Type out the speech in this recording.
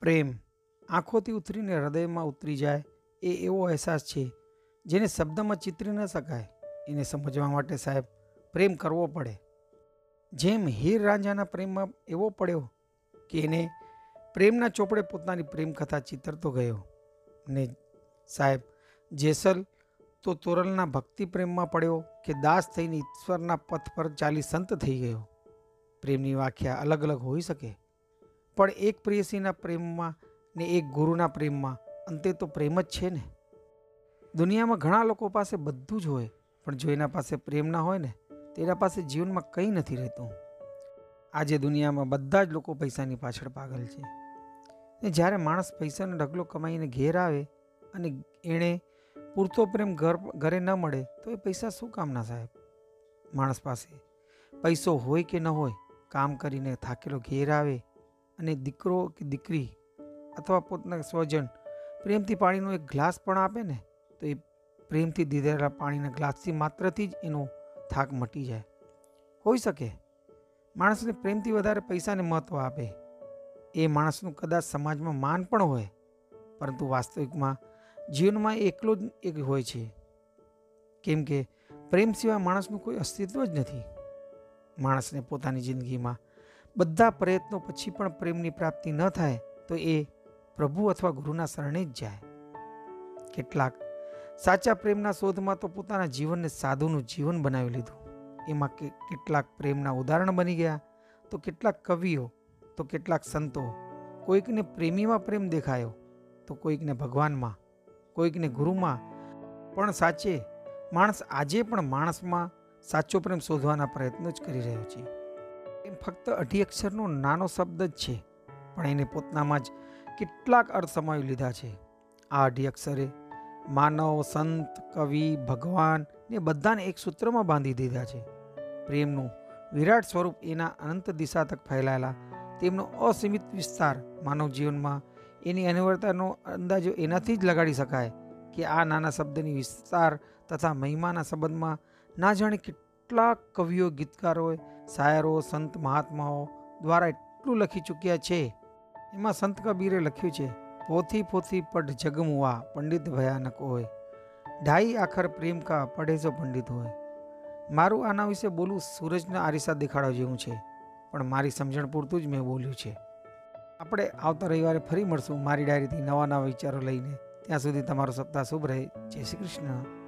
પ્રેમ આંખોથી ઉતરીને હૃદયમાં ઉતરી જાય એ એવો અહેસાસ છે જેને શબ્દમાં ચિતરી ન શકાય. એને સમજવા માટે સાહેબ પ્રેમ કરવો પડે. જેમ હીર રાંઝાના પ્રેમમાં એવો પડ્યો કે એને પ્રેમના ચોપડે પોતાની પ્રેમ કથા ચિતરતો ગયો. ને સાહેબ જેસલ તો તોરલના ભક્તિ પ્રેમમાં પડ્યો કે દાસ થઈને ઈશ્વરના પથ પર ચાલી સંત થઈ ગયો. પ્રેમની વ્યાખ્યા અલગ અલગ હોઈ શકે. પણ એક પ્રેયસીના પ્રેમમાં ને એક ગુરુના પ્રેમમાં અંતે તો પ્રેમ જ છે ને? દુનિયામાં ઘણા લોકો પાસે બધું જ હોય, પણ જો એના પાસે પ્રેમ ના હોય ને તેના પાસે જીવનમાં કંઈ નથી રહેતું. આજે દુનિયામાં બધા જ લોકો પૈસાની પાછળ પાગલ છે. ને જ્યારે માણસ પૈસાનો ઢગલો કમાઈને ઘેર આવે અને એણે પૂરતો પ્રેમ ઘર, ઘરે ન મળે, તો એ પૈસા શું કામના સાહેબ? માણસ પાસે પૈસો હોય કે ન હોય, કામ કરીને થાકેલો ઘેર આવે અને દીકરો કે દીકરી અથવા પોતાના સ્વજન પ્રેમથી પાણીનો એક ગ્લાસ પણ આપે ને, તો એ પ્રેમથી દીધેલા પાણીના ગ્લાસથી માત્રથી જ એનો થાક મટી જાય. હોઈ શકે. માણસને પ્રેમથી વધારે પૈસાને મહત્ત્વ આપે. એ માણસનું કદાચ સમાજમાં માન પણ હોય, પરંતુ વાસ્તવિકમાં જીવનમાં એકલો જ એક હોય છે. કેમ કે પ્રેમ સિવાય માણસનું કોઈ અસ્તિત્વ જ નથી. માણસને પોતાની જિંદગીમાં બધા પ્રયત્નો પછી પણ પ્રેમની પ્રાપ્તિ ન થાય તો એ પ્રભુ અથવા ગુરુના શરણે જ જાય. કેટલાક સાચા પ્રેમના શોધમાં તો પોતાના જીવનને સાધુનું જીવન બનાવી લીધું. એમાં કેટલાક પ્રેમના ઉદાહરણ બની ગયા, તો કેટલાક કવિઓ, તો કેટલાક સંતો. કોઈકને પ્રેમીમાં પ્રેમ દેખાયો, તો કોઈકને ભગવાનમાં, કોઈકને ગુરુમાં. પણ સાચે માણસ આજે પણ માણસમાં સાચો પ્રેમ શોધવાના પ્રયત્નો જ કરી રહ્યો છે. ફક્ત અઢી અક્ષરનો નાનો શબ્દ જ છે, પણ એને પોતાનામાં જ કેટલાક અર્થ સમાવી લીધા છે. આ અઢી અક્ષરે માનવ, સંત, કવિ, ભગવાન ને બધાને એક સૂત્રમાં બાંધી દીધા છે. પ્રેમનું વિરાટ સ્વરૂપ એના અનંત દિશા તક ફેલાયેલા, તેમનો અસીમિત વિસ્તાર માનવ જીવનમાં એની અનિવાર્યતાનો અંદાજો એનાથી જ લગાડી શકાય કે આ નાના શબ્દની વિસ્તાર તથા મહિમાના સંબંધમાં ના જાણે કેટલાક કવિઓ, ગીતકારોએ શાયરો, સંત મહાત્માઓ દ્વારા એટલું લખી ચૂક્યા છે. એમાં સંત કબીરે લખ્યું છે, પોથી પોથી પઢ જગમુઆ, પંડિત ભયાનક હોય ઢાઈ આખર પ્રેમ કા જો પંડિત હોય. મારું આના વિશે બોલવું સૂરજના આરિસા દેખાડવા જેવું છે, પણ મારી સમજણ પૂરતું જ મેં બોલ્યું છે. આપણે આવતા રવિવારે ફરી મળશું મારી ડાયરીથી નવા નવા વિચારો લઈને. ત્યાં સુધી તમારો સપ્તાહ શુભ રહે. જય શ્રી કૃષ્ણ.